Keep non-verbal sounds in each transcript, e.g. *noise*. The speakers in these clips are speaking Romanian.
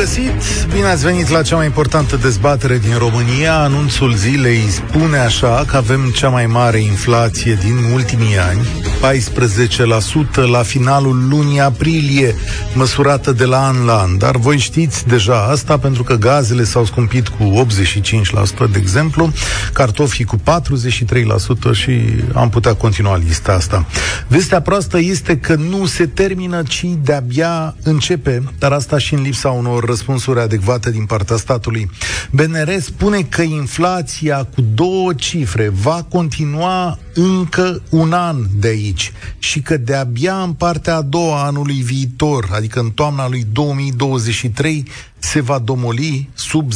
Bun găsit! Bine ați venit la cea mai importantă dezbatere din România. Anunțul zilei spune așa că avem cea mai mare inflație din ultimii ani, 14% la finalul lunii aprilie, măsurată de la an la an. Dar voi știți deja asta pentru că gazele s-au scumpit cu 85%, de exemplu, cartofii cu 43% și am putea continua lista asta. Vestea proastă este că nu se termină, ci de-abia începe, dar asta și în lipsa unor răspunsuri adecvate din partea statului. BNR spune că inflația cu două cifre va continua încă un an de aici și că de-abia în partea a doua anului viitor, adică în toamna lui 2023, se va domoli sub 10%.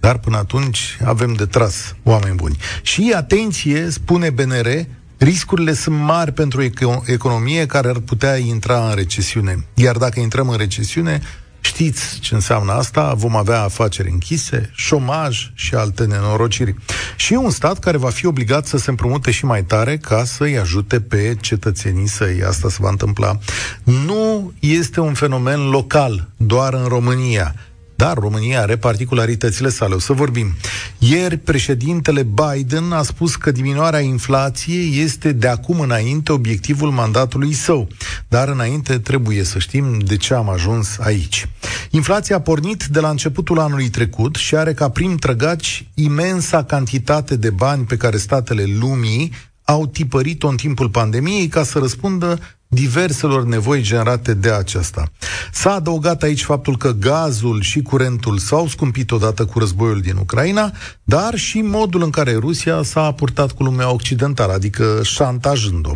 Dar până atunci avem de tras, oameni buni. Și atenție, spune BNR, riscurile sunt mari pentru economie care ar putea intra în recesiune. Iar dacă intrăm în recesiune, Știți ce înseamnă asta? Vom avea afaceri închise, șomaj și alte nenorociri. Și e un stat care va fi obligat să se împrumute și mai tare ca să-i ajute pe cetățenii săi. Asta se va întâmpla. Nu este un fenomen local, doar în România. Dar România are particularitățile sale. O să vorbim. Ieri, președintele Biden a spus că diminuarea inflației este de acum înainte obiectivul mandatului său. Dar înainte trebuie să știm de ce am ajuns aici. Inflația a pornit de la începutul anului trecut și are ca prim trăgaci imensa cantitate de bani pe care statele lumii au tipărit-o în timpul pandemiei ca să răspundă diverselor nevoi generate de aceasta. S-a adăugat aici faptul că gazul și curentul s-au scumpit odată cu războiul din Ucraina, dar și modul în care Rusia s-a purtat cu lumea occidentală, adică șantajând-o.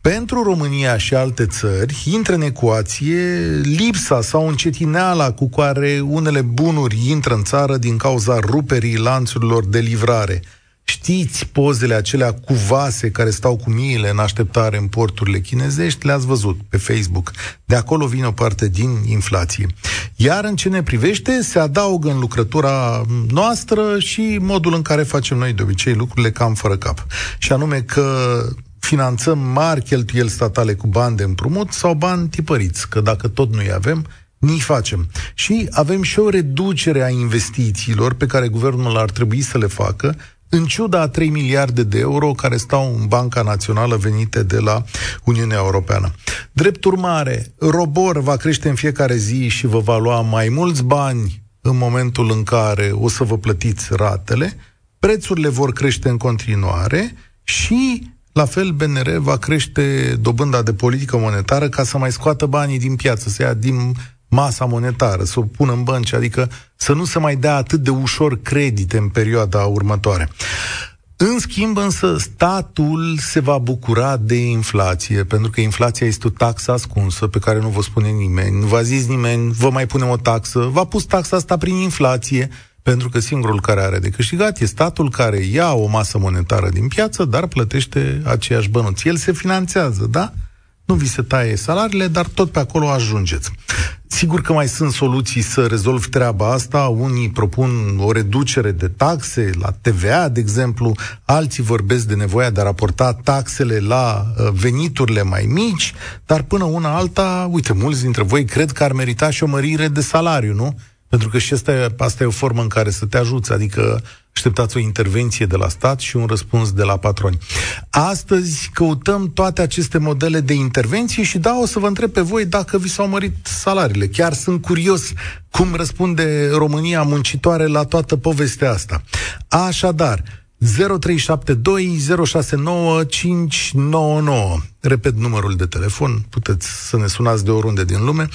Pentru România și alte țări intră în ecuație lipsa sau încetineala cu care unele bunuri intră în țară din cauza ruperii lanțurilor de livrare – Știți pozele acelea cu vase care stau cu miile în așteptare în porturile chinezești? Le-ați văzut pe Facebook. De acolo vine o parte din inflație. Iar în ce ne privește, se adaugă în lucrătura noastră și modul în care facem noi de obicei lucrurile cam fără cap. Și anume că finanțăm mari cheltuieli statale cu bani de împrumut sau bani tipăriți, că dacă tot nu-i avem, ni facem. Și avem și o reducere a investițiilor pe care guvernul ar trebui să le facă în ciuda a 3 miliarde de euro care stau în Banca Națională venite de la Uniunea Europeană. Drept urmare, Robor va crește în fiecare zi și vă va lua mai mulți bani în momentul în care o să vă plătiți ratele, prețurile vor crește în continuare și la fel, BNR va crește dobânda de politică monetară ca să mai scoată banii din piață, să ia din masa monetară, să o pună în bănci, adică să nu se mai dea atât de ușor credite în perioada următoare. În schimb, însă, statul se va bucura de inflație, pentru că inflația este o taxă ascunsă pe care nu vă spune nimeni, nu v-a zis nimeni, vă mai punem o taxă, v-a pus taxa asta prin inflație, pentru că singurul care are de câștigat e statul care ia o masă monetară din piață, dar plătește aceeași bănuți. El se finanțează, da? Nu vi se taie salariile, dar tot pe acolo ajungeți. Sigur că mai sunt soluții să rezolv treaba asta. Unii propun o reducere de taxe la TVA, de exemplu, alții vorbesc de nevoia de a raporta taxele la uh, veniturile mai mici, dar până una alta, uite, mulți dintre voi cred că ar merita și o mărire de salariu, nu? Pentru că și asta e, asta e o formă în care să te ajuți, adică așteptați o intervenție de la stat și un răspuns de la patroni. Astăzi căutăm toate aceste modele de intervenție și da, o să vă întreb pe voi dacă vi s-au mărit salariile. Chiar sunt curios cum răspunde România muncitoare la toată povestea asta. Așadar, 0372069599. Repet numărul de telefon, puteți să ne sunați de oriunde din lume. 0372069599.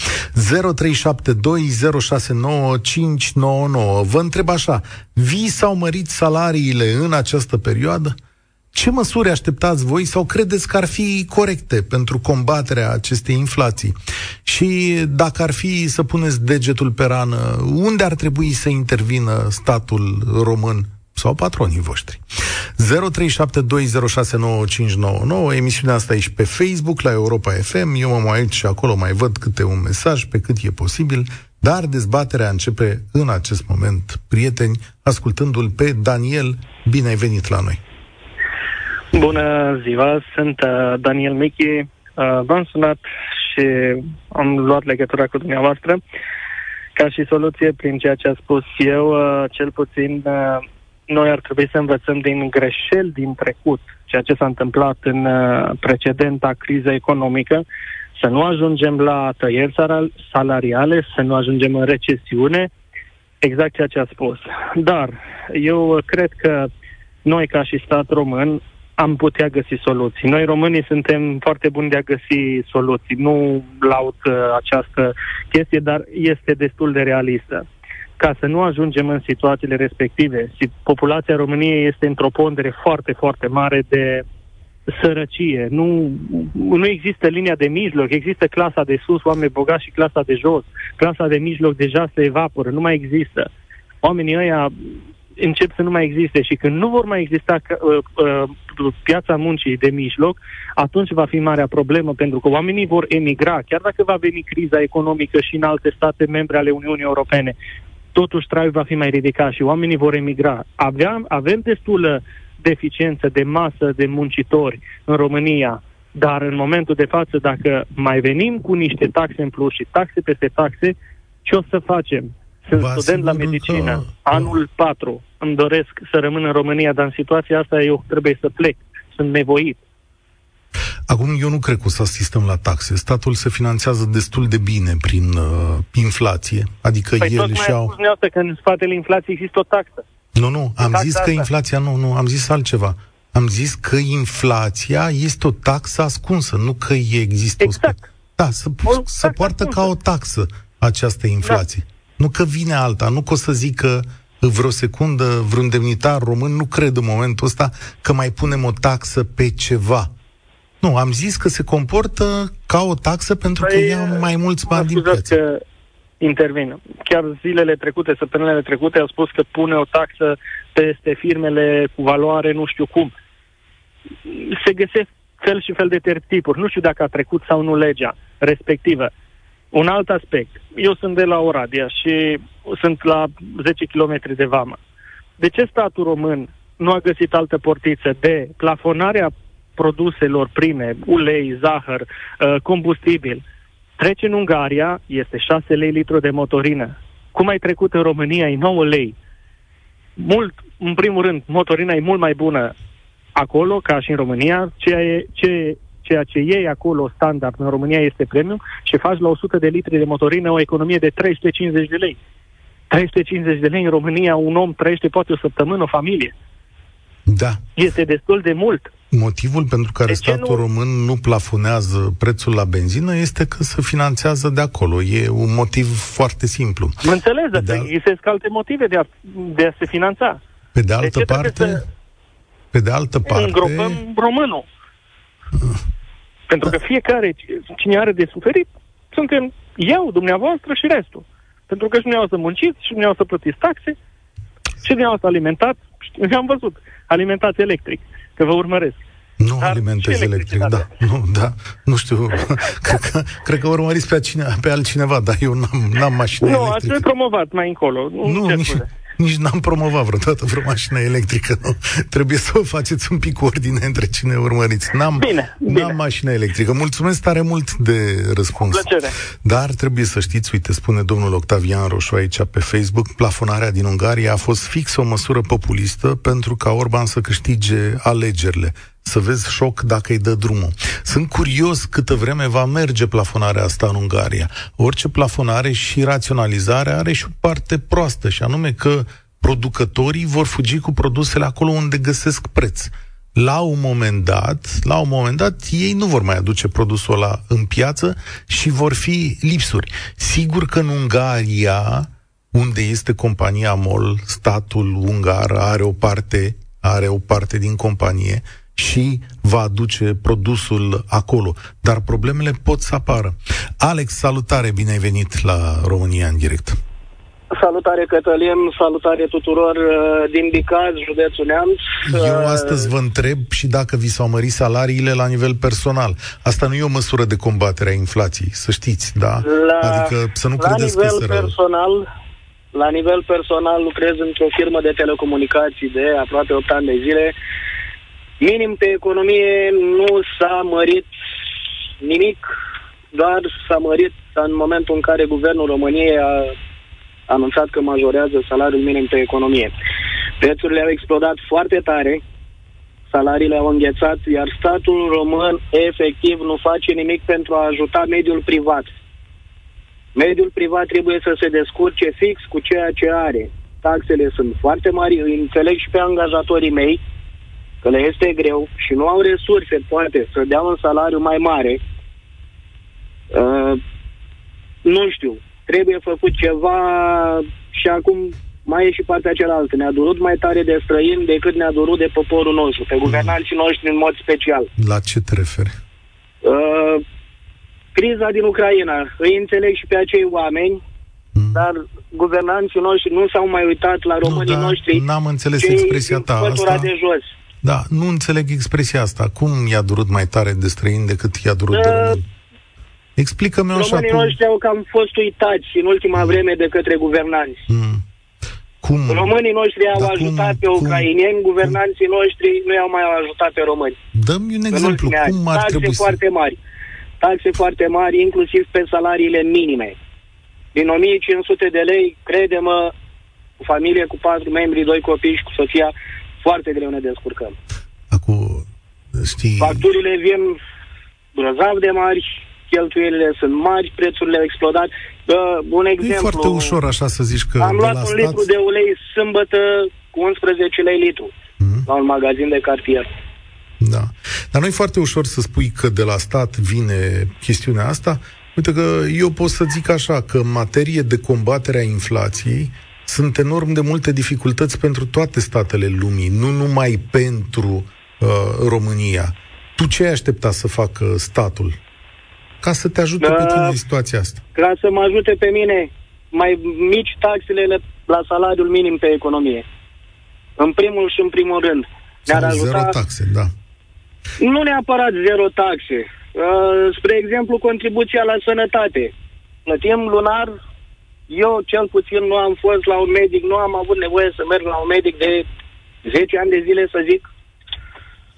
Vă întreb așa, vi s-au mărit salariile în această perioadă? Ce măsuri așteptați voi sau credeți că ar fi corecte pentru combaterea acestei inflații? Și dacă ar fi să puneți degetul pe rană, unde ar trebui să intervină statul român sau patronii voștri. 0372069599 Emisiunea asta e și pe Facebook, la Europa FM. Eu mă mai uit și acolo mai văd câte un mesaj pe cât e posibil, dar dezbaterea începe în acest moment, prieteni, ascultându-l pe Daniel. Bine ai venit la noi! Bună ziua, sunt uh, Daniel Michi. Uh, v-am sunat și am luat legătura cu dumneavoastră. Ca și soluție, prin ceea ce a spus eu, uh, cel puțin uh, noi ar trebui să învățăm din greșeli din trecut, ceea ce s-a întâmplat în uh, precedenta criză economică, să nu ajungem la tăieri salariale, să nu ajungem în recesiune, exact ceea ce a spus. Dar eu cred că noi, ca și stat român, am putea găsi soluții. Noi românii suntem foarte buni de a găsi soluții. Nu laud uh, această chestie, dar este destul de realistă. Ca să nu ajungem în situațiile respective, populația României este într-o pondere foarte, foarte mare de sărăcie. Nu, nu există linia de mijloc, există clasa de sus, oameni bogați și clasa de jos. Clasa de mijloc deja se evaporă, nu mai există. Oamenii ăia încep să nu mai existe și când nu vor mai exista uh, uh, piața muncii de mijloc, atunci va fi marea problemă, pentru că oamenii vor emigra, chiar dacă va veni criza economică și în alte state membre ale Uniunii Europene, totuși traiul va fi mai ridicat și oamenii vor emigra. Aveam, avem destulă deficiență de masă de muncitori în România, dar în momentul de față, dacă mai venim cu niște taxe în plus și taxe peste taxe, ce o să facem? Sunt Vă student la medicină, că... anul 4. Îmi doresc să rămân în România, dar în situația asta eu trebuie să plec. Sunt nevoit. Acum, eu nu cred că o să asistăm la taxe. Statul se finanțează destul de bine prin uh, inflație. Adică păi el și au... că în spatele inflației există o taxă. Nu, nu, am zis că asta. inflația, nu, nu, am zis altceva. Am zis că inflația este o taxă ascunsă, nu că există exact. o... Da, să, o să poartă ascunsă. ca o taxă această inflație. Da. Nu că vine alta, nu că o să zică vreo secundă vreun demnitar român nu cred în momentul ăsta că mai punem o taxă pe ceva. Nu, am zis că se comportă ca o taxă pentru păi, că ia mai mulți bani din piață. Că intervin. Chiar zilele trecute, săptămânile trecute, au spus că pune o taxă peste firmele cu valoare nu știu cum. Se găsesc fel și fel de tertipuri. Nu știu dacă a trecut sau nu legea respectivă. Un alt aspect. Eu sunt de la Oradea și sunt la 10 km de vamă. De ce statul român nu a găsit altă portiță de plafonarea produselor prime, ulei, zahăr, uh, combustibil, trece în Ungaria, este 6 lei litru de motorină. Cum ai trecut în România, e 9 lei. Mult, în primul rând, motorina e mult mai bună acolo, ca și în România, ceea, e, ce, ceea ce iei acolo standard în România este premium și faci la 100 de litri de motorină o economie de 350 de lei. 350 de lei în România, un om trăiește poate o săptămână, o familie. Da. Este destul de mult. Motivul pentru care statul nu... român nu plafonează prețul la benzină este că se finanțează de acolo. E un motiv foarte simplu. Mă înțeles, dar de există alte motive de a, de a se finanța. Pe de altă de parte, să... pe de altă parte... Îngropăm românul. Pentru că fiecare, cine are de suferit, suntem eu, dumneavoastră și restul. Pentru că și dumneavoastră munciți, și dumneavoastră plătiți taxe, și dumneavoastră alimentați, am văzut, alimentați electric, că vă urmăresc. Nu Dar alimentezi electric, da. Nu, da. Nu știu. *laughs* cred, că, cred că urmăriți pe, cine, pe altcineva, dar eu n-am, n-am mașină nu, electrică. Nu, ați promovat mai încolo. Nu, nu nici, nici n-am promovat vreodată vreo mașină electrică. Nu? Trebuie să o faceți un pic ordine între cine urmăriți. N-am, bine, n-am bine. mașină electrică. Mulțumesc tare mult de răspuns. Cu plăcere. Dar trebuie să știți, uite, spune domnul Octavian Roșu aici pe Facebook, plafonarea din Ungaria a fost fix o măsură populistă pentru ca Orban să câștige alegerile să vezi șoc dacă îi dă drumul. Sunt curios câtă vreme va merge plafonarea asta în Ungaria. Orice plafonare și raționalizare are și o parte proastă, și anume că producătorii vor fugi cu produsele acolo unde găsesc preț. La un moment dat, la un moment dat, ei nu vor mai aduce produsul ăla în piață și vor fi lipsuri. Sigur că în Ungaria, unde este compania MOL, statul ungar are o parte, are o parte din companie și va aduce produsul acolo. Dar problemele pot să apară. Alex, salutare, bine ai venit la România în direct. Salutare Cătălin, salutare tuturor uh, din Bicaz, județul Neamț. Eu uh, astăzi vă întreb și dacă vi s-au mărit salariile la nivel personal. Asta nu e o măsură de combatere a inflației, să știți, da? La, adică să nu la credeți nivel că personal, La nivel personal lucrez într-o firmă de telecomunicații de aproape 8 ani de zile Minim pe economie nu s-a mărit nimic, doar s-a mărit în momentul în care Guvernul României a anunțat că majorează salariul minim pe economie. Prețurile au explodat foarte tare, salariile au înghețat, iar statul român efectiv nu face nimic pentru a ajuta mediul privat. Mediul privat trebuie să se descurce fix cu ceea ce are. Taxele sunt foarte mari, îi înțeleg și pe angajatorii mei că le este greu și nu au resurse, poate, să dea un salariu mai mare. Uh, nu știu, trebuie făcut ceva și acum mai e și partea cealaltă. Ne-a durut mai tare de străini decât ne-a durut de poporul nostru, pe guvernanții noștri în mod special. La ce te referi? Uh, criza din Ucraina. Îi înțeleg și pe acei oameni, mm. dar guvernanții noștri nu s-au mai uitat la românii nu, noștri. N-am înțeles expresia ta asta. de jos. Da, nu înțeleg expresia asta. Cum i-a durut mai tare de străini decât i-a durut uh, de români? Explică-mi așa. Românii tu... noștri au cam fost uitați în ultima mm. vreme de către guvernanți. Mm. Cum? Românii noștri au Dar ajutat cum, pe ucrainieni, cum, guvernanții noștri nu i-au mai ajutat pe români. Dă-mi un exemplu. Cum ar Taxe trebui foarte să... mari. Taxe foarte mari, inclusiv pe salariile minime. Din 1500 de lei, crede-mă, cu familie cu patru membri, doi copii și cu soția, foarte greu ne descurcăm. Acum, știi... Facturile vin grozav de mari, cheltuielile sunt mari, prețurile au explodat. Uh, un exemplu... E foarte ușor așa să zici că Am luat un stat... litru de ulei sâmbătă cu 11 lei litru mm-hmm. la un magazin de cartier. Da. Dar nu e foarte ușor să spui că de la stat vine chestiunea asta. Uite că eu pot să zic așa, că în materie de combatere a inflației sunt enorm de multe dificultăți pentru toate statele lumii, nu numai pentru uh, România. Tu ce ai aștepta să facă statul ca să te ajute da, pe tine în situația asta? Ca să mă ajute pe mine, mai mici taxele la salariul minim pe economie. În primul și în primul rând. Ne-ar ajuta... Zero taxe, da. Nu neapărat zero taxe. Uh, spre exemplu, contribuția la sănătate. Plătim lunar, eu cel puțin nu am fost la un medic, nu am avut nevoie să merg la un medic de 10 ani de zile, să zic,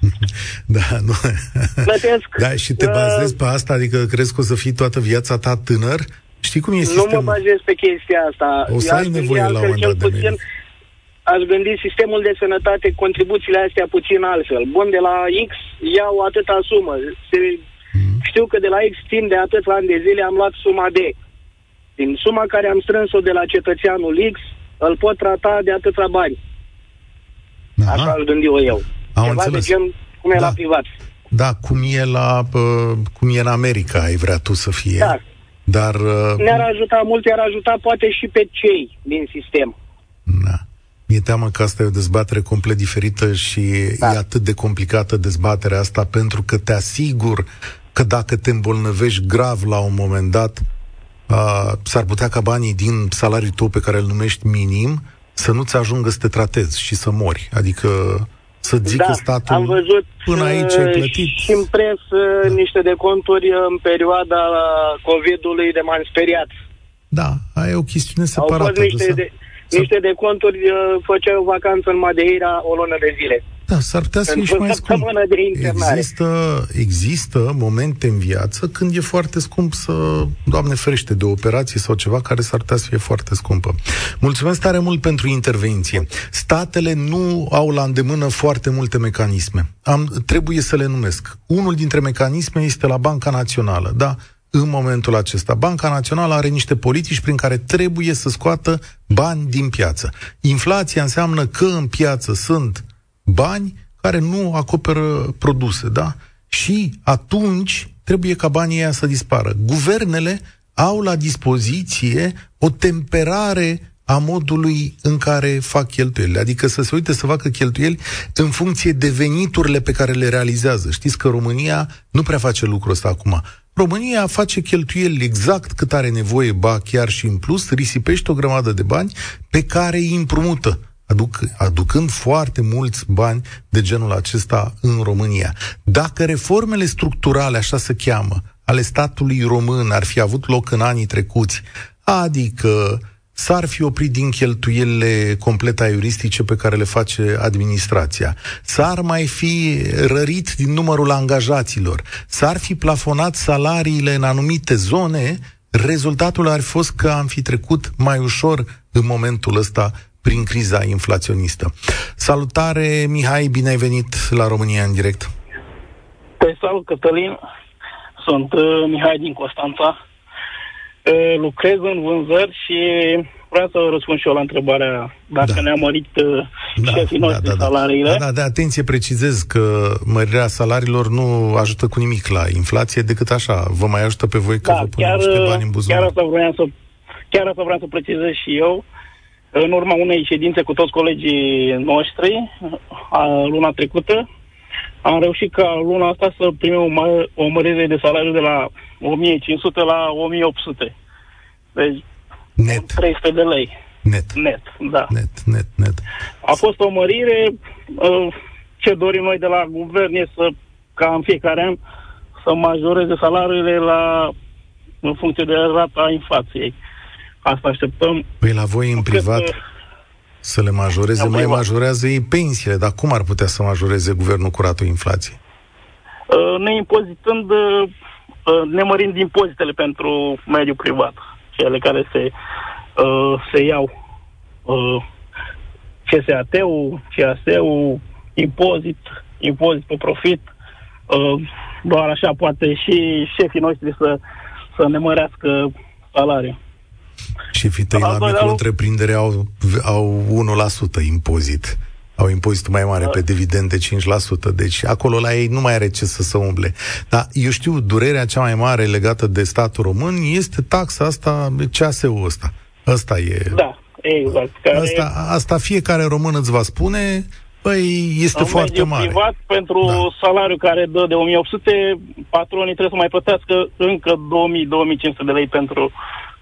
*laughs* da, nu. Plătesc. Da, și te uh, bazezi pe asta? Adică crezi că o să fii toată viața ta tânăr? Știi cum e sistemul? Nu mă bazez pe chestia asta. O să ai nevoie la un moment dat de medic. Aș gândi sistemul de sănătate, contribuțiile astea puțin altfel. Bun, de la X iau atâta sumă. Se, mm. Știu că de la X timp de atât ani de zile am luat suma D. Din suma care am strâns-o de la cetățeanul X, îl pot trata de atâta bani. Aha. Așa aș gândi eu. Am Ceva înțeles. de gen cum e da. la privat. Da, cum e, la, uh, cum e în America, ai vrea tu să fie. Da. Dar... Uh, Ne-ar ajuta mult, i-ar ajuta poate și pe cei din sistem. Da. Mi-e teamă că asta e o dezbatere complet diferită și da. e atât de complicată dezbaterea asta pentru că te asigur că dacă te îmbolnăvești grav la un moment dat, uh, s-ar putea ca banii din salariul tău pe care îl numești minim să nu-ți ajungă să te tratezi și să mori. Adică să zică da, statul am văzut până aici ai plătit. și în pres da. niște de conturi în perioada COVID-ului de m-am speriat. Da, aia e o chestiune separată. Au fost niște, de, niște de conturi, uh, făceau vacanță în Madeira o lună de zile. Da, s-ar putea să fie și mai scump. De există, există momente în viață când e foarte scump să, Doamne ferește, de o operație sau ceva care s-ar putea să fie foarte scumpă. Mulțumesc tare mult pentru intervenție. Statele nu au la îndemână foarte multe mecanisme. Am, trebuie să le numesc. Unul dintre mecanisme este la Banca Națională, da? în momentul acesta. Banca Națională are niște politici prin care trebuie să scoată bani din piață. Inflația înseamnă că în piață sunt bani care nu acoperă produse, da? Și atunci trebuie ca banii ăia să dispară. Guvernele au la dispoziție o temperare a modului în care fac cheltuielile. Adică să se uite să facă cheltuieli în funcție de veniturile pe care le realizează. Știți că România nu prea face lucrul ăsta acum. România face cheltuieli exact cât are nevoie, ba chiar și în plus, risipește o grămadă de bani pe care îi împrumută aduc, aducând foarte mulți bani de genul acesta în România. Dacă reformele structurale, așa se cheamă, ale statului român ar fi avut loc în anii trecuți, adică s-ar fi oprit din cheltuielile complet aiuristice pe care le face administrația, s-ar mai fi rărit din numărul angajaților, s-ar fi plafonat salariile în anumite zone, rezultatul ar fi fost că am fi trecut mai ușor în momentul ăsta prin criza inflaționistă. Salutare, Mihai, bine ai venit la România în direct. Te salut, Cătălin. Sunt uh, Mihai din Constanța. Uh, lucrez în vânzări și vreau să răspund și eu la întrebarea dacă da. ne-a mărit uh, da, șefii da, noștri da, da, salariile. Da, da, de atenție precizez că mărirea salariilor nu ajută cu nimic la inflație decât așa. Vă mai ajută pe voi că da, vă punem chiar, niște bani în buzunar. Chiar asta vreau să, chiar asta vreau să precizez și eu. În urma unei ședințe cu toți colegii noștri, a, luna trecută, am reușit ca luna asta să primim o, mă, o mărire de salariu de la 1500 la 1800. Deci, net. 300 de lei. Net. Net, da. Net, net, net. A fost o mărire. Uh, ce dorim noi de la guvern e să, ca în fiecare an, să majoreze salariile la, în funcție de rata inflației. Asta așteptăm. Păi la voi în privat că... să le majoreze, mai privat. majorează ei pensiile, dar cum ar putea să majoreze guvernul cu ratul inflației? Uh, ne impozitând, uh, uh, nemărind impozitele pentru mediul privat, cele care se, se iau. CSAT-ul, CAS-ul, impozit, impozit pe profit, doar așa poate și șefii noștri să, să ne mărească salariul. Șefii tăi la micro-întreprindere au, au 1% impozit. Au impozit mai mare da. pe dividende 5%, deci acolo la ei nu mai are ce să se umble. Dar eu știu, durerea cea mai mare legată de statul român este taxa asta, CAS-ul ăsta. Ăsta e... Da, exact. Care... Asta, asta fiecare român îți va spune, Păi, este în foarte mare. privat, pentru da. salariu care dă de 1800, patronii trebuie să mai plătească încă 2000-2500 de lei pentru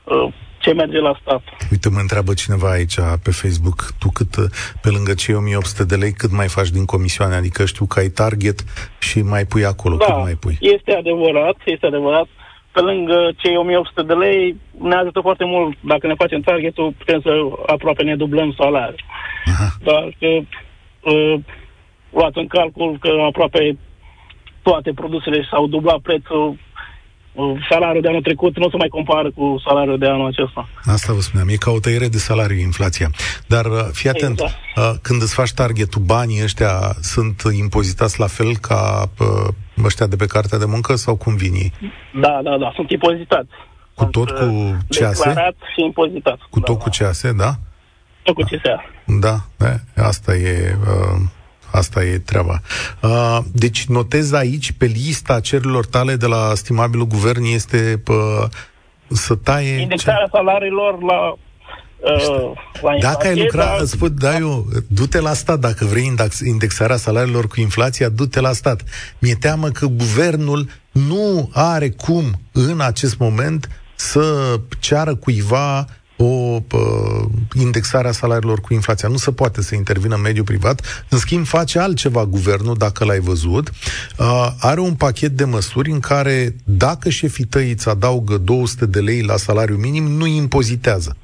uh, ce merge la stat. Uite, mă întreabă cineva aici pe Facebook, tu cât, pe lângă cei 1800 de lei, cât mai faci din comisioane? Adică știu că ai target și mai pui acolo, da, cât mai pui? este adevărat, este adevărat. Pe lângă cei 1800 de lei ne ajută foarte mult. Dacă ne facem targetul, putem să aproape ne dublăm salariul. Dar că uh, luați în calcul că aproape toate produsele s-au dublat prețul salariul de anul trecut nu se mai compară cu salariul de anul acesta. Asta vă spuneam, e ca o tăiere de salariu inflația. Dar uh, fii atent, exact. Uh, când îți faci targetul, banii ăștia sunt impozitați la fel ca uh, ăștia de pe cartea de muncă sau cum vin ei? Da, da, da, sunt impozitați. Cu sunt tot cu CAS? Declarat și impozitat. Cu da, tot da. cu CAS, da? Tot cu CSA. Da, da, asta e... Uh, Asta e treaba. Uh, deci notez aici, pe lista cererilor tale de la stimabilul guvern, este pă, să taie... Indexarea ce? salariilor la Uh, dacă ai lucrat, dar... spun, da, eu, du-te la stat, dacă vrei indexarea salariilor cu inflația, du-te la stat. Mi-e teamă că guvernul nu are cum în acest moment să ceară cuiva o uh, indexare a salariilor cu inflația. Nu se poate să intervină în mediul privat. În schimb, face altceva guvernul, dacă l-ai văzut. Uh, are un pachet de măsuri în care, dacă șefii tăi îți adaugă 200 de lei la salariu minim, nu impozitează.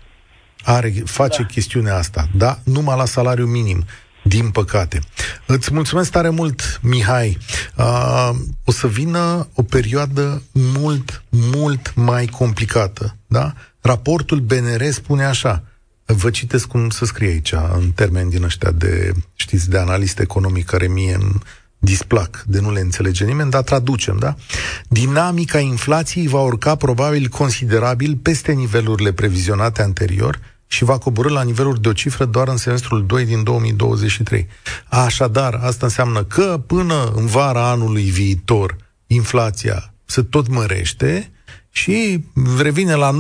Are, face da. chestiunea asta, da? Numai la salariu minim din păcate. Îți mulțumesc tare mult, Mihai. Uh, o să vină o perioadă mult, mult mai complicată, da? Raportul BNR spune așa, vă citesc cum să scrie aici, în termeni din ăștia de, știți, de analist economic, care mie îmi displac, de nu le înțelege nimeni, dar traducem, da? Dinamica inflației va urca probabil considerabil peste nivelurile previzionate anterior și va coborâ la niveluri de o cifră doar în semestrul 2 din 2023. Așadar, asta înseamnă că până în vara anului viitor inflația se tot mărește, și revine la 9%,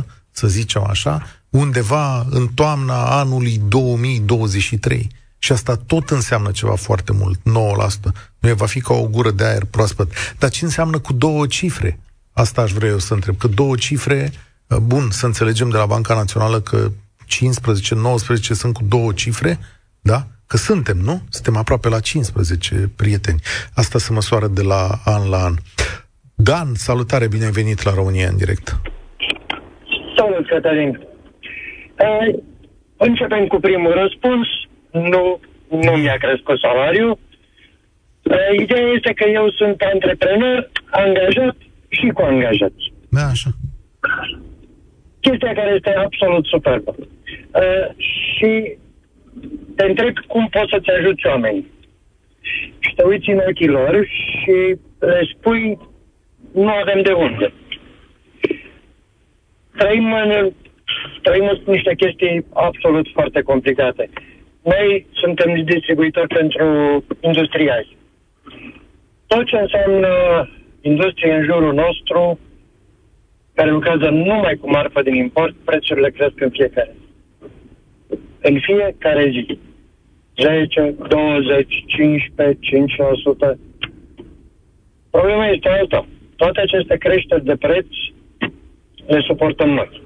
9,76%, să zicem așa, undeva în toamna anului 2023. Și asta tot înseamnă ceva foarte mult, 9%. Nu va fi ca o gură de aer proaspăt. Dar ce înseamnă cu două cifre? Asta aș vrea eu să întreb. Că două cifre, bun, să înțelegem de la Banca Națională că 15, 19 sunt cu două cifre, da? Că suntem, nu? Suntem aproape la 15 prieteni. Asta se măsoară de la an la an. Dan, salutare, bine ai venit la România în direct. Salut, Cătălin. Uh, începem cu primul răspuns. Nu, nu mi-a crescut salariul. Uh, ideea este că eu sunt antreprenor, angajat și cu angajat. Da, așa. Chestia care este absolut superbă. Uh, și te întreb cum poți să-ți ajuți oamenii. Și te uiți în ochii lor și le spui nu avem de unde. Trăim în, trăim în niște chestii absolut foarte complicate. Noi suntem distribuitori pentru industriali. Tot ce înseamnă industrie în jurul nostru, care lucrează numai cu marfă din import, prețurile cresc în fiecare În fiecare zi. 10, 20, 15, 5%. Problema este alta. Toate aceste creșteri de preț le suportăm noi.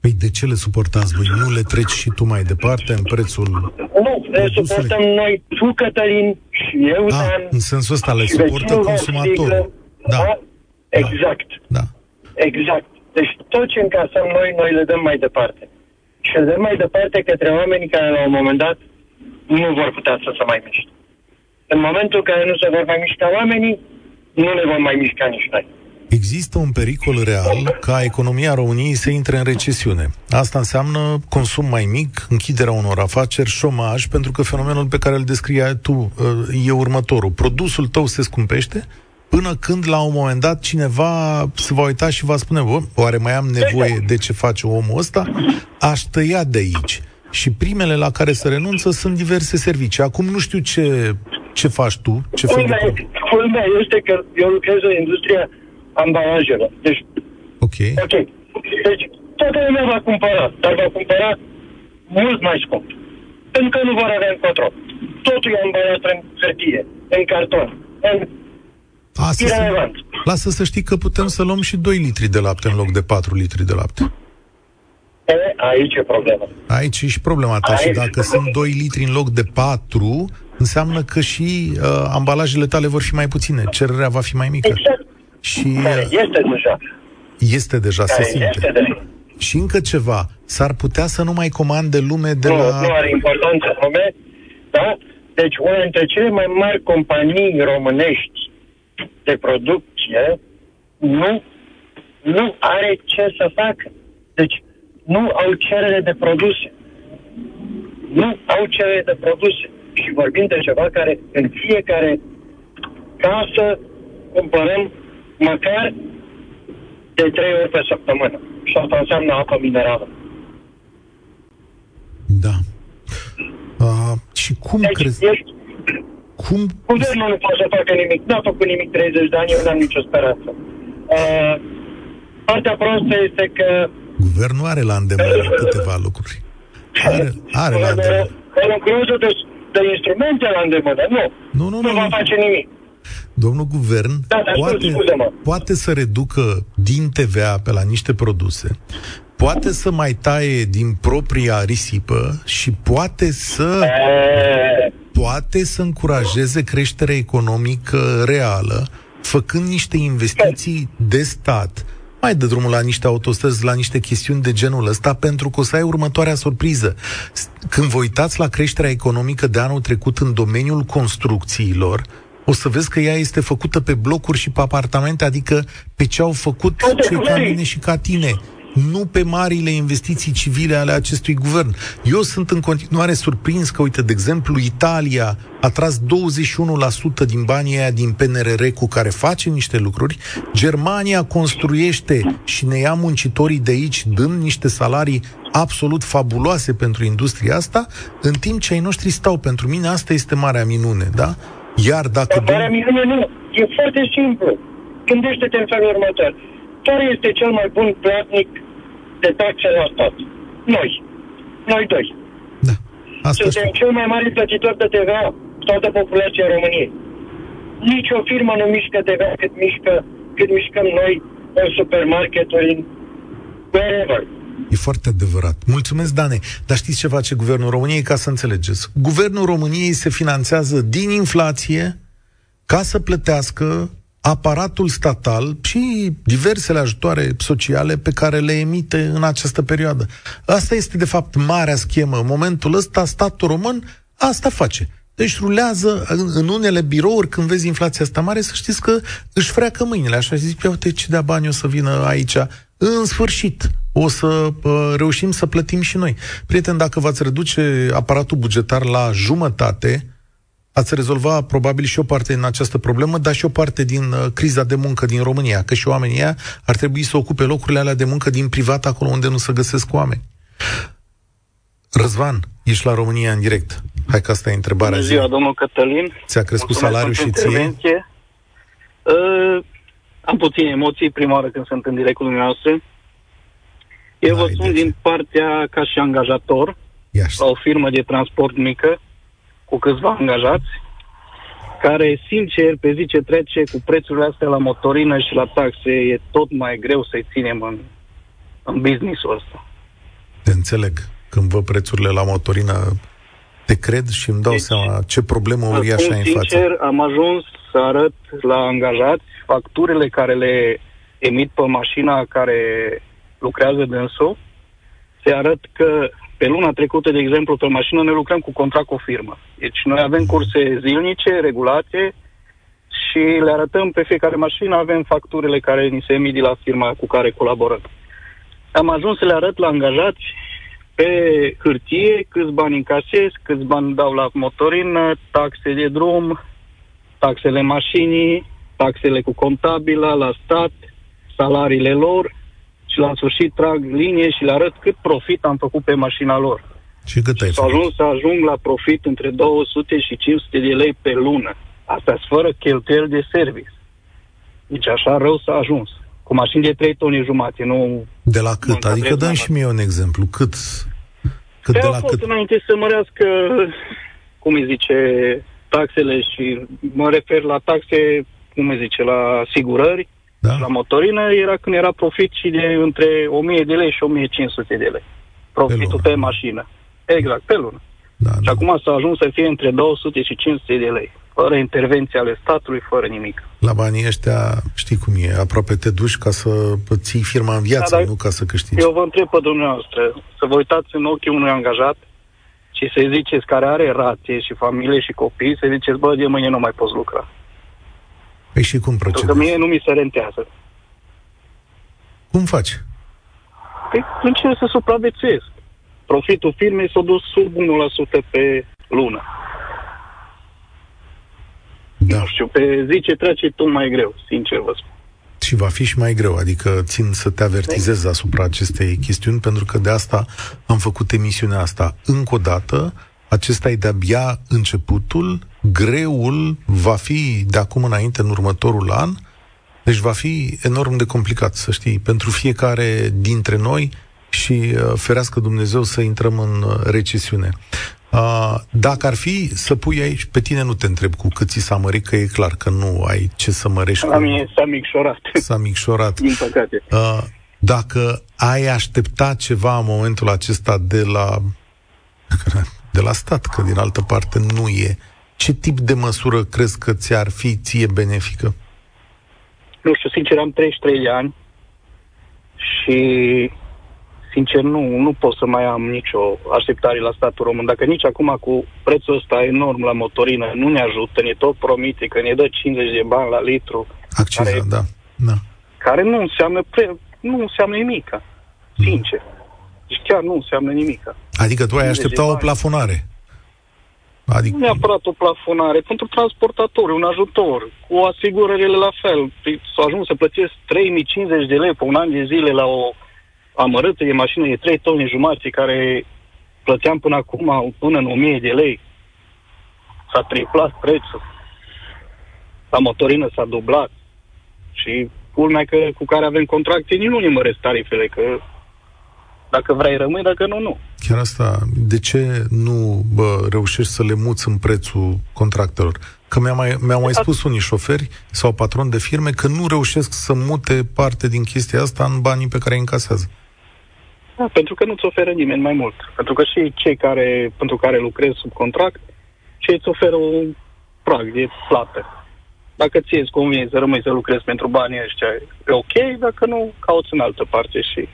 Păi de ce le suportați voi? Nu le treci și tu mai departe în prețul... Nu, le suportăm noi, tu, Cătălin, și eu, A, ah, Dan, în sensul ăsta le suportă consumatorul. Da. da. Exact. Da. Exact. Deci tot ce încasăm noi, noi le dăm mai departe. Și le dăm mai departe către oamenii care la un moment dat nu vor putea să se mai miște. În momentul în care nu se vor mai mișca oamenii, nu ne vom mai mișca nici noi. Există un pericol real ca economia României să intre în recesiune. Asta înseamnă consum mai mic, închiderea unor afaceri, șomaj, pentru că fenomenul pe care îl descria tu uh, e următorul. Produsul tău se scumpește până când la un moment dat cineva se va uita și va spune, bă, oare mai am nevoie de ce face omul ăsta? Aș tăia de aici. Și primele la care se renunță sunt diverse servicii. Acum nu știu ce, ce faci tu, ce fel de... Culmea este că eu lucrez în industria ambalajelor. Deci, ok. Ok. Deci, toată lumea va cumpăra, dar va cumpăra mult mai scump. Pentru că nu vor avea încotro. Totul e ambalat în hârtie, în carton, în Asta să, lasă să știi că putem să luăm și 2 litri de lapte în loc de 4 litri de lapte. E, aici e problema. Aici e și problema ta. Aici și dacă sunt 2 litri în loc de 4, înseamnă că și uh, ambalajele tale vor fi mai puține, cererea va fi mai mică. Exact. Și, Care este deja. Este deja, Care se simte. Este deja. Și încă ceva, s-ar putea să nu mai comande lume de nu, la... Nu are importanță lume, da? Deci una dintre cele mai mari companii românești de producție nu, nu are ce să facă. Deci nu au cerere de produse. Nu au cerere de produse. Și vorbim de ceva care în fiecare casă cumpărăm măcar de trei ori pe săptămână. Și asta înseamnă apă minerală. Da. Uh, și cum deci, crezi... Ești... Cum... Guvernul nu poate să facă nimic. Nu a făcut nimic 30 de ani, eu n-am nicio speranță. Uh, partea prostă este că... Guvernul are la îndemână *laughs* câteva lucruri. Are, are la îndemână. O de, de instrumente la îndemână. Nu. Nu, nu, nu. Nu va face nimic domnul guvern da, da, poate, poate să reducă din TVA pe la niște produse, poate să mai taie din propria risipă și poate să poate să încurajeze creșterea economică reală, făcând niște investiții de stat. Mai dă drumul la niște autostrăzi, la niște chestiuni de genul ăsta, pentru că o să ai următoarea surpriză. Când vă uitați la creșterea economică de anul trecut în domeniul construcțiilor, o să vezi că ea este făcută pe blocuri și pe apartamente, adică pe ce au făcut cei ca mine și ca tine nu pe marile investiții civile ale acestui guvern. Eu sunt în continuare surprins că, uite, de exemplu, Italia a tras 21% din banii aia din PNRR cu care face niște lucruri, Germania construiește și ne ia muncitorii de aici, dând niște salarii absolut fabuloase pentru industria asta, în timp ce ai noștri stau. Pentru mine asta este marea minune, da? Iar dacă... Dar minune nu. E foarte simplu. Gândește-te în felul următor. Care este cel mai bun platnic de taxe la stat? Noi. Noi doi. Da. Asta Suntem cel mai mare plătitor de TVA toată populația României. Nici o firmă nu mișcă TVA cât mișcă, cât mișcăm noi în supermarketuri, în wherever. E foarte adevărat. Mulțumesc, Dane. Dar știți ce face Guvernul României ca să înțelegeți? Guvernul României se finanțează din inflație ca să plătească aparatul statal și diversele ajutoare sociale pe care le emite în această perioadă. Asta este, de fapt, marea schemă. În momentul ăsta, statul român asta face. Deci rulează în, în unele birouri, când vezi inflația asta mare, să știți că își freacă mâinile. Așa zic, uite ce de bani o să vină aici. În sfârșit, o să uh, reușim să plătim și noi. Prieten, dacă v-ați reduce aparatul bugetar la jumătate, ați rezolva probabil și o parte din această problemă, dar și o parte din uh, criza de muncă din România, că și oamenii ăia ar trebui să ocupe locurile alea de muncă din privat, acolo unde nu se găsesc oameni. Răzvan, ești la România în direct. Hai că asta e întrebarea. Bună ziua, domnul Cătălin. Ți-a crescut salariul și ție? Uh, am puține emoții prima oară când sunt în direct cu dumneavoastră. Eu vă sun din partea ca și angajator Iași. la o firmă de transport mică cu câțiva angajați care, sincer, pe zi ce trece cu prețurile astea la motorină și la taxe, e tot mai greu să-i ținem în, în business-ul ăsta. Te înțeleg. Când văd prețurile la motorină, te cred și îmi dau deci, seama ce problemă uriașă ai în față. sincer, am ajuns să arăt la angajați facturile care le emit pe mașina care lucrează dânsul, se arăt că pe luna trecută, de exemplu, pe mașină ne lucrăm cu contract cu o firmă. Deci noi avem curse zilnice, regulate și le arătăm pe fiecare mașină, avem facturile care ni se emit de la firma cu care colaborăm. Am ajuns să le arăt la angajați pe hârtie câți bani încasez, câți bani dau la motorină, taxe de drum, taxele mașinii, taxele cu contabila la stat, salariile lor și la sfârșit trag linie și le arăt cât profit am făcut pe mașina lor. Și cât ai făcut? ajuns să ajung la profit între 200 și 500 de lei pe lună. Asta fără cheltuieli de service. Deci așa rău s-a ajuns. Cu mașini de 3 tone jumate, nu... De la cât? Adică dăm și mie un exemplu. Cât? Cât de la cât? înainte să mărească, cum îi zice, taxele și mă refer la taxe, cum îi zice, la asigurări, da. la motorină, era când era profit și de între 1000 de lei și 1500 de lei. Profitul pe, pe mașină. Exact, pe lună. Da, și da. acum s-a ajuns să fie între 200 și 500 de lei fără intervenție ale statului, fără nimic. La banii ăștia, știi cum e, aproape te duci ca să ții firma în viață, da, nu ca să câștigi. Eu vă întreb pe dumneavoastră, să vă uitați în ochii unui angajat și să-i ziceți care are rație și familie și copii, să ziceți, bă, de mâine nu mai poți lucra. Păi și cum procedezi? Pentru că mie nu mi se rentează. Cum faci? Păi încerc să supraviețuiesc. Profitul firmei s-a dus sub 1% pe lună. Da. Nu știu, pe zi ce trece tot mai greu, sincer vă spun. Și va fi și mai greu, adică țin să te avertizez asupra acestei chestiuni, pentru că de asta am făcut emisiunea asta. Încă o dată, acesta e de-abia începutul, greul va fi de acum înainte în următorul an, deci va fi enorm de complicat, să știi, pentru fiecare dintre noi și uh, ferească Dumnezeu să intrăm în uh, recesiune. Uh, dacă ar fi să pui aici, pe tine nu te întreb cu cât ți s-a mărit, că e clar că nu ai ce să mărești. La mine s-a micșorat. *laughs* S-a micșorat. Din păcate. Uh, dacă ai aștepta ceva în momentul acesta de la, de la stat, că din altă parte nu e, ce tip de măsură crezi că ți-ar fi ție benefică? Nu știu, sincer, am 33 de ani și sincer, nu, nu pot să mai am nicio așteptare la statul român. Dacă nici acum cu prețul ăsta enorm la motorină nu ne ajută, ne tot promite că ne dă 50 de bani la litru. Acciza, care, da. da. Care nu înseamnă, pre, nu înseamnă nimica, sincer. Mm. Deci chiar nu înseamnă nimica. Adică tu ai aștepta o plafonare. Adică... Nu neapărat o plafonare, pentru transportatori, un ajutor, cu asigurările la fel. Păi să ajung să plătesc 3050 de lei pe un an de zile la o amărâtă de mașină de 3 tone jumate care plăteam până acum până în 1000 de lei. S-a triplat prețul. La motorină s-a dublat. Și culmea că, cu care avem contracte, nici nu nimăresc tarifele, că dacă vrei rămâi, dacă nu, nu. Chiar asta, de ce nu bă, reușești să le muți în prețul contractelor? Că mi-au mai, mi-au mai spus unii șoferi sau patroni de firme că nu reușesc să mute parte din chestia asta în banii pe care îi încasează. Da, pentru că nu-ți oferă nimeni mai mult. Pentru că și cei care, pentru care lucrezi sub contract, cei îți oferă un prag de plată. dacă ție îți convine să rămâi să lucrezi pentru banii ăștia, e ok, dacă nu, cauți în altă parte și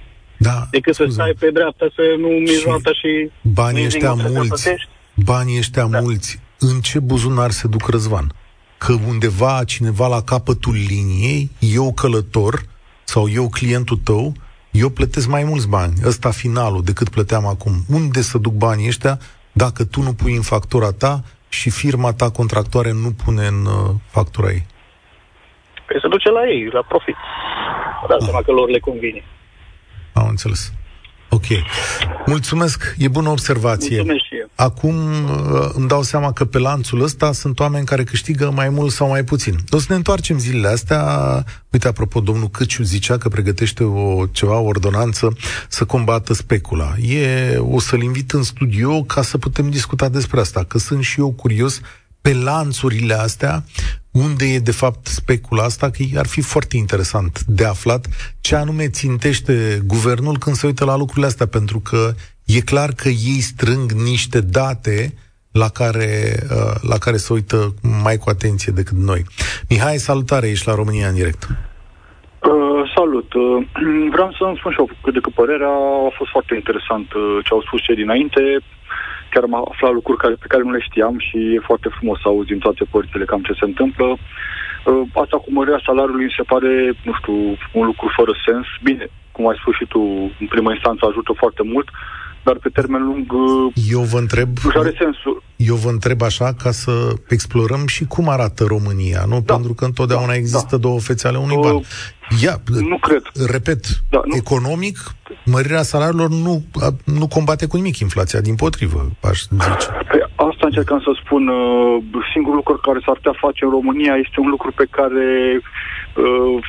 da, decât scuze. să stai pe dreapta, să nu mijloata și... și banii ăștia mulți, banii ăștia da. mulți, în ce buzunar se duc Răzvan? Că undeva cineva la capătul liniei, eu călător sau eu clientul tău, eu plătesc mai mulți bani, ăsta finalul, decât plăteam acum. Unde să duc banii ăștia dacă tu nu pui în factura ta și firma ta contractoare nu pune în uh, factura ei? Păi se duce la ei, la profit. Da, seama că lor le convine. Am înțeles. Ok. Mulțumesc, e bună observație. Mulțumesc și eu. Acum uh, îmi dau seama că pe lanțul ăsta sunt oameni care câștigă mai mult sau mai puțin. O să ne întoarcem zilele astea. Uite, apropo, domnul Căciu zicea că pregătește o ceva o ordonanță să combată specula. E, o să-l invit în studio ca să putem discuta despre asta, că sunt și eu curios pe lanțurile astea, unde e de fapt specula asta, că ar fi foarte interesant de aflat ce anume țintește guvernul când se uită la lucrurile astea, pentru că e clar că ei strâng niște date la care, uh, la care se uită mai cu atenție decât noi. Mihai, salutare, ești la România în direct. Uh, salut! Uh, *clears throat* vreau să îmi spun și eu cât de cât părerea a fost foarte interesant uh, ce au spus cei dinainte chiar am aflat lucruri care, pe care nu le știam și e foarte frumos să auzi din toate părțile cam ce se întâmplă. Uh, asta cu mărirea salariului mi se pare, nu știu, un lucru fără sens. Bine, cum ai spus și tu, în prima instanță ajută foarte mult, dar pe termen lung uh, eu vă întreb, nu are sensul. Eu vă întreb așa ca să explorăm și cum arată România, nu? Da. Pentru că întotdeauna da, există da. două fețe ale unui uh, ban. Ia, nu cred. Repet, da, nu. economic, mărirea salariilor nu, nu combate cu nimic inflația, din potrivă, aș zice. Păi asta încercam să spun. Uh, singurul lucru care s-ar putea face în România este un lucru pe care, uh,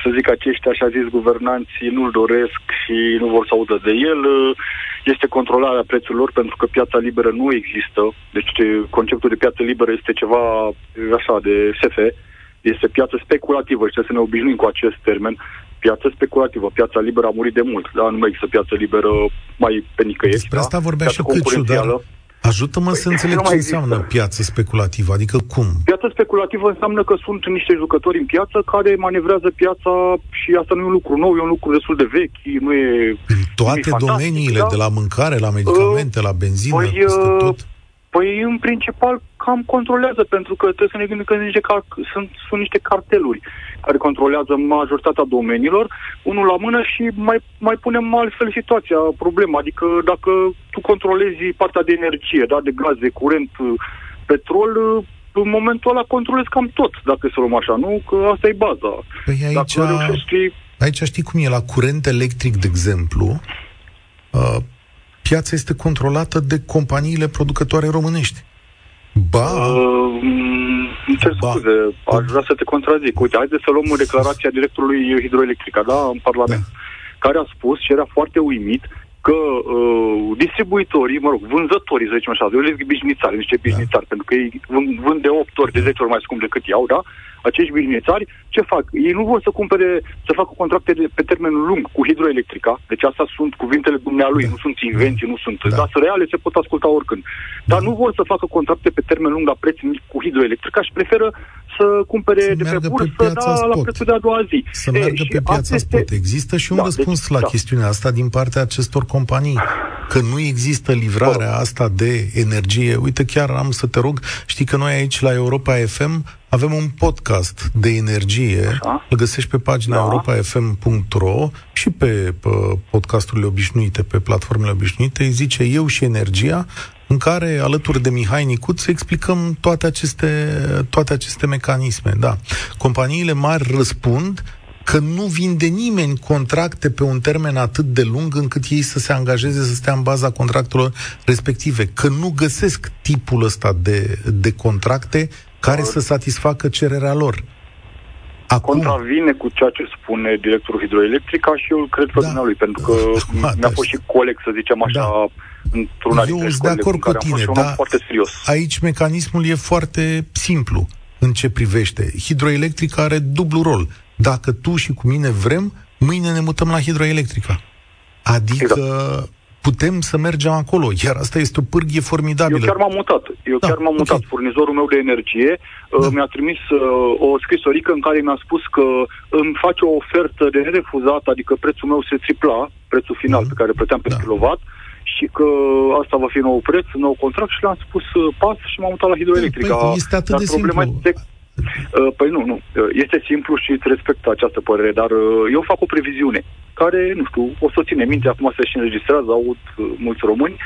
să zic, aceștia, așa zis, guvernanții nu-l doresc și nu vor să audă de el. Uh, este controlarea prețurilor, pentru că piața liberă nu există. Deci conceptul de piață liberă este ceva așa de SF. Este piață speculativă și trebuie să ne obișnuim cu acest termen piață speculativă. Piața liberă a murit de mult, dar nu mai există piață liberă mai pe nicăieri. Despre asta da? vorbea piață și Căciu, dar ajută-mă păi, să înțeleg ce înseamnă există. piață speculativă, adică cum? Piața speculativă înseamnă că sunt niște jucători în piață care manevrează piața și asta nu e un lucru nou, e un lucru destul de vechi, nu e... În toate nu domeniile, da? de la mâncare, la medicamente, uh, la benzină, păi, peste uh, tot? Păi, în principal, cam controlează, pentru că trebuie să ne gândim că niște car- sunt, sunt niște carteluri care controlează majoritatea domeniilor, unul la mână și mai, mai punem altfel situația, problema. Adică dacă tu controlezi partea de energie, da, de gaz, de curent, petrol, în momentul ăla controlezi cam tot, dacă să luăm așa, nu? Că asta e baza. Păi aici, dacă reușești... aici știi cum e, la curent electric, de exemplu, uh, piața este controlată de companiile producătoare românești. Ba... Uh, îmi cer scuze, aș vrea să te contrazic. Uite, haideți să luăm declarația directorului Hidroelectrica, da, în Parlament, da. care a spus și era foarte uimit că uh, distribuitorii, mă rog, vânzătorii, să zicem așa, eu le zic bișnițari, niște bișnițari, da. pentru că ei vând, vând de 8 ori, de 10 ori mai scump decât iau, da? acești bișnițari, ce fac? Ei nu vor să cumpere, să facă contracte de, pe termen lung cu hidroelectrica, deci asta sunt cuvintele dumnealui, da. nu sunt invenții, nu sunt, da. dar sunt reale, se pot asculta oricând. Dar da. nu vor să facă contracte pe termen lung la preț mic cu hidroelectrica și preferă să cumpere să de pe bursă, pe da, la prețul de a doua zi. Să e, meargă pe piața este... spot. Există și un da, răspuns deci, la da. chestiunea asta din partea acestor companii, că nu există livrarea asta de energie. Uite, chiar am să te rog, știi că noi aici la Europa FM avem un podcast de energie, Așa. îl găsești pe pagina da. europafm.ro și pe, pe podcasturile obișnuite, pe platformele obișnuite, îi zice Eu și Energia, în care, alături de Mihai Nicuț, explicăm toate aceste, toate aceste mecanisme. Da. Companiile mari răspund că nu vinde nimeni contracte pe un termen atât de lung încât ei să se angajeze să stea în baza contractelor respective, că nu găsesc tipul ăsta de, de contracte care să satisfacă cererea lor. Acum, contravine cu ceea ce spune directorul hidroelectrica și eu cred că da. lui, pentru că *laughs* da, mi-a fost și coleg, să zicem așa, da. într-una Eu sunt de acord cu tine, dar foarte serios. aici mecanismul e foarte simplu în ce privește. Hidroelectrica are dublu rol. Dacă tu și cu mine vrem, mâine ne mutăm la hidroelectrica. Adică exact putem să mergem acolo, iar asta este o pârghie formidabilă. Eu chiar m-am mutat. Eu da, chiar m-am okay. mutat. Furnizorul meu de energie uh, da. mi-a trimis uh, o scrisorică în care mi-a spus că îmi face o ofertă de nerefuzat, adică prețul meu se tripla, prețul final da. pe care plăteam pe da. kilowatt, și că asta va fi nou preț, nou contract și le-am spus uh, pas și m-am mutat la hidroelectrica. Păi, este atât Dar de problema simplu. Este Uh, păi nu, nu. Uh, este simplu și îți respect această părere, dar uh, eu fac o previziune care, nu știu, o să o ține minte, acum se și înregistrează, aud mulți români,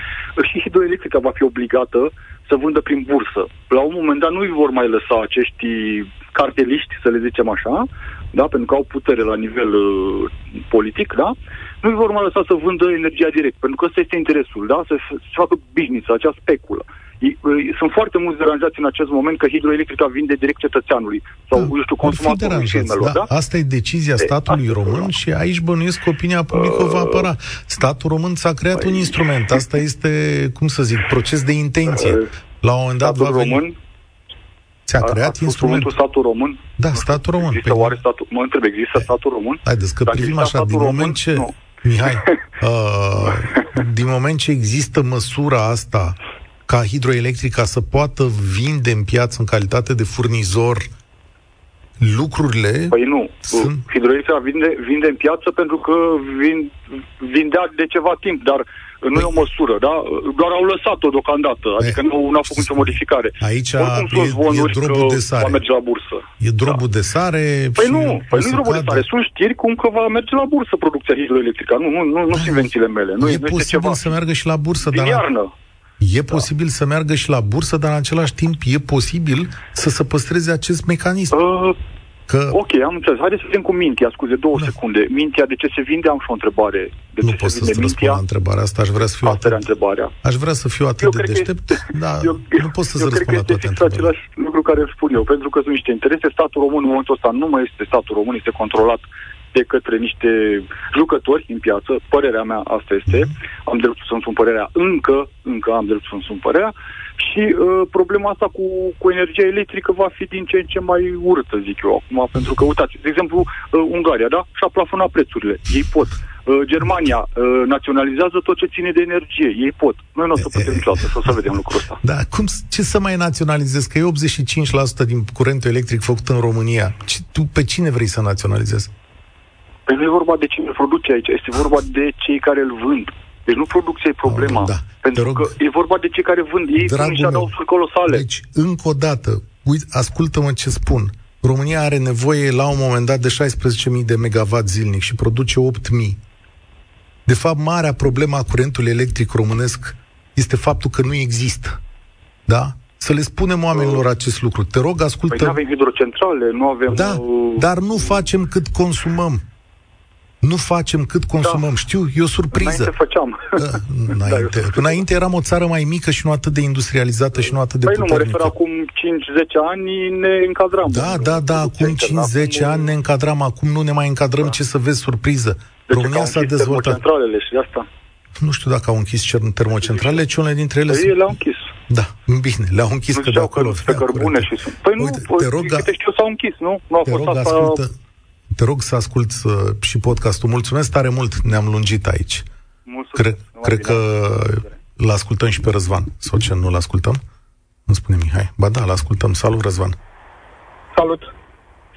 și hidroelectrica va fi obligată să vândă prin bursă. La un moment dat nu îi vor mai lăsa acești carteliști, să le zicem așa, da, pentru că au putere la nivel uh, politic, da, nu îi vor mai lăsa să vândă energia direct, pentru că ăsta este interesul, da, să, să facă business, acea speculă. Sunt foarte mulți deranjați în acest moment că hidroelectrica vinde direct cetățeanului sau, da, eu știu, consumatorului firmelor. Da? da? Asta e decizia statului e, român da. și aici bănuiesc că opinia publică uh, va apăra. Statul român s-a creat uh, un instrument. Asta este, cum să zic, proces de intenție. Uh, La un moment dat va veni... român Ți-a creat instrumentul statul român? Da, statul român. Există păi, oare statul, mă întreb, există statul român? Haideți că Dacă privim așa, din moment ce... Nu. Mihai, *laughs* uh, din moment ce există măsura asta ca hidroelectrica să poată vinde în piață în calitate de furnizor lucrurile... Păi nu. Sunt... Hidroelectrica vinde, vinde în piață pentru că vin, vindea de ceva timp, dar nu păi... e o măsură, da? Doar au lăsat-o deocamdată, adică nu, nu a făcut nicio modificare. Aici Oricum e, e drobul de sare. Va merge la bursă. E drobul da. de sare Păi nu, păi nu e drobul de sare. Sunt știri cum că va merge la bursă producția hidroelectrică. Nu, nu, nu, nu sunt invențiile mele. Nu, e nu posibil ceva. să meargă și la bursă, Din dar... iarnă. E da. posibil să meargă și la bursă, dar în același timp e posibil să se păstreze acest mecanism. Uh, că... Ok, am înțeles. Haideți să vedem cu Mintia, scuze, două da. secunde. Mintia, de ce se vinde? Am și o întrebare. De nu pot să-ți răspund la întrebarea asta, aș vrea să fiu asta atât... întrebarea. Aș vrea să fiu atât eu de deștept, este... dar eu, nu pot să-ți răspund la toate întrebările. același lucru care îl spun eu, pentru că sunt niște interese. Statul român în momentul ăsta nu mai este statul român, este controlat de către niște jucători în piață, părerea mea asta este, am dreptul să-mi spun părerea, încă, încă am dreptul să-mi spun părerea, și uh, problema asta cu, cu energia electrică va fi din ce în ce mai urâtă, zic eu acum, pentru că, uitați, de exemplu, uh, Ungaria, da? Și-a plafonat prețurile, ei pot. Uh, Germania uh, naționalizează tot ce ține de energie, ei pot. Noi nu o să putem niciodată, să o să vedem lucrul ăsta. Da, cum, ce să mai naționalizezi? Că e 85% din curentul electric făcut în România. Ce, tu pe cine vrei să naționalizezi? Păi nu e vorba de cine produce aici, este vorba de cei care îl vând. Deci nu producția e problema. Oh, da. Pentru rog, că e vorba de cei care vând. Ei pun niște adausuri colosale. Deci, încă o dată, uite, ascultă-mă ce spun. România are nevoie la un moment dat de 16.000 de megawatt zilnic și produce 8.000. De fapt, marea problemă a curentului electric românesc este faptul că nu există. Da? Să le spunem oamenilor uh, acest lucru. Te rog, ascultă... Păi nu avem hidrocentrale, nu avem... Da, uh... dar nu facem cât consumăm. Nu facem cât consumăm. Da. Știu, e o surpriză. Înainte făceam. Da, înainte. *laughs* Da, înainte eram o țară mai mică și nu atât de industrializată și nu atât de păi puternică. nu, mă refer acum 5-10 ani ne încadram. Da, da, da, acum 5-10 ani ne încadram, acum nu ne mai încadrăm, da. ce să vezi surpriză. Deci România s-a dezvoltat. centralele și asta. Nu știu dacă au închis termocentralele, ci unele dintre ele... Păi le-au închis. Da, bine, le-au închis nu că de acolo. Pe cărbune și sunt. Păi Uite, nu, te rog, câte știu s-au închis, nu? Nu a te fost rog, asta... ascultă, te rog să ascult uh, și podcastul. Mulțumesc tare mult, ne-am lungit aici. Mulțumesc. Cred, cred că l ascultăm și pe Răzvan. Sau ce, nu-l ascultăm? Nu spune Mihai. Ba da, l-ascultăm. Salut, Răzvan. Salut.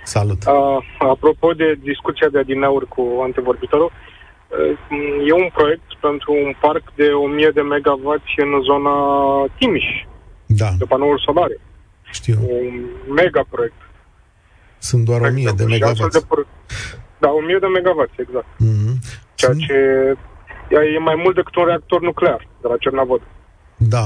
Salut. Uh, apropo de discuția de adineauri cu antevorbitorul, uh, e un proiect pentru un parc de 1000 de megawatt în zona Timiș. Da. De panouri solare. Știu. Un mega proiect. Sunt doar 1000 exact. de megawatt. De pro... Da, 1000 de megawatt, exact. Mm-hmm. Ceea Sunt... ce e mai mult decât un reactor nuclear de la Cernavod. Da,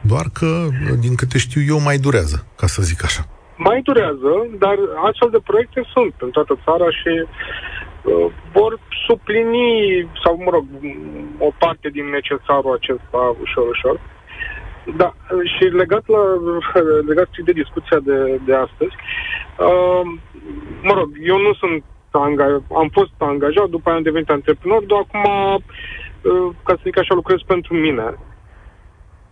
doar că, din câte știu eu, mai durează, ca să zic așa. Mai durează, dar astfel de proiecte sunt în toată țara și uh, vor suplini, sau mă rog, o parte din necesarul acesta ușor, ușor. Da, și legat, la, legat și de discuția de, de astăzi, uh, mă rog, eu nu sunt angajat, am fost angajat, după aia am devenit antreprenor, dar acum, uh, ca să zic așa, lucrez pentru mine.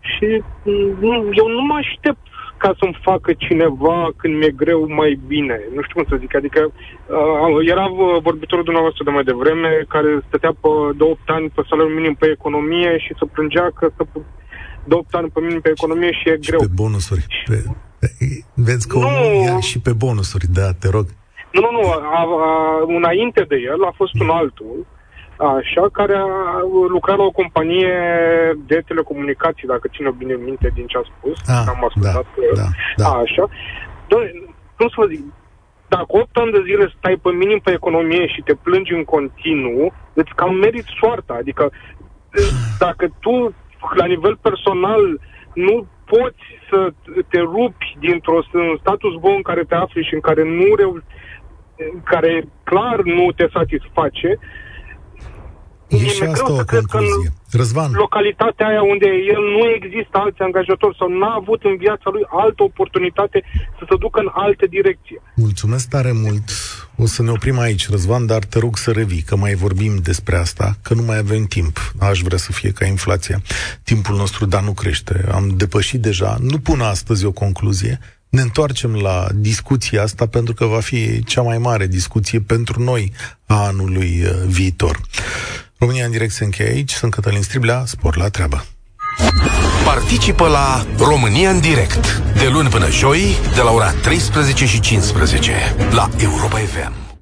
Și uh, eu nu mă aștept ca să-mi facă cineva când mi-e greu mai bine. Nu știu cum să zic. Adică uh, era vorbitorul dumneavoastră de mai devreme care stătea pe de 8 ani pe salariul minim pe economie și să plângea că să de 8 ani pe minim pe economie și e și greu. pe bonusuri. Pe, pe, vezi că Nu. omul ia și pe bonusuri, da, te rog. Nu, nu, nu. A, a, înainte de el a fost un altul, așa, care a lucrat la o companie de telecomunicații, dacă ține bine minte din ce a spus. Ah, am ascultat. da, da, da. Așa. Doi, cum să vă zic, dacă 8 ani de zile stai pe minim pe economie și te plângi în continuu, îți cam meriți soarta. Adică dacă tu, la nivel personal, nu poți să te rupi dintr-o un status quo în care te afli și în care nu reu- în care clar nu te satisface, E mi-e și greu asta să o cred că în concluzie. Răzvan, localitatea aia unde el nu există alți angajatori sau n-a avut în viața lui altă oportunitate să se ducă în altă direcție. mulțumesc tare mult. O să ne oprim aici, Răzvan, dar te rog să revii, că mai vorbim despre asta, că nu mai avem timp. Aș vrea să fie ca inflația. Timpul nostru, dar nu crește. Am depășit deja. Nu pun astăzi o concluzie. Ne întoarcem la discuția asta pentru că va fi cea mai mare discuție pentru noi a anului uh, viitor. România în direct se încheie aici. Sunt Cătălin Striblea. Spor la treabă. Participă la România în direct de luni până joi de la ora 13 și 15 la Europa FM.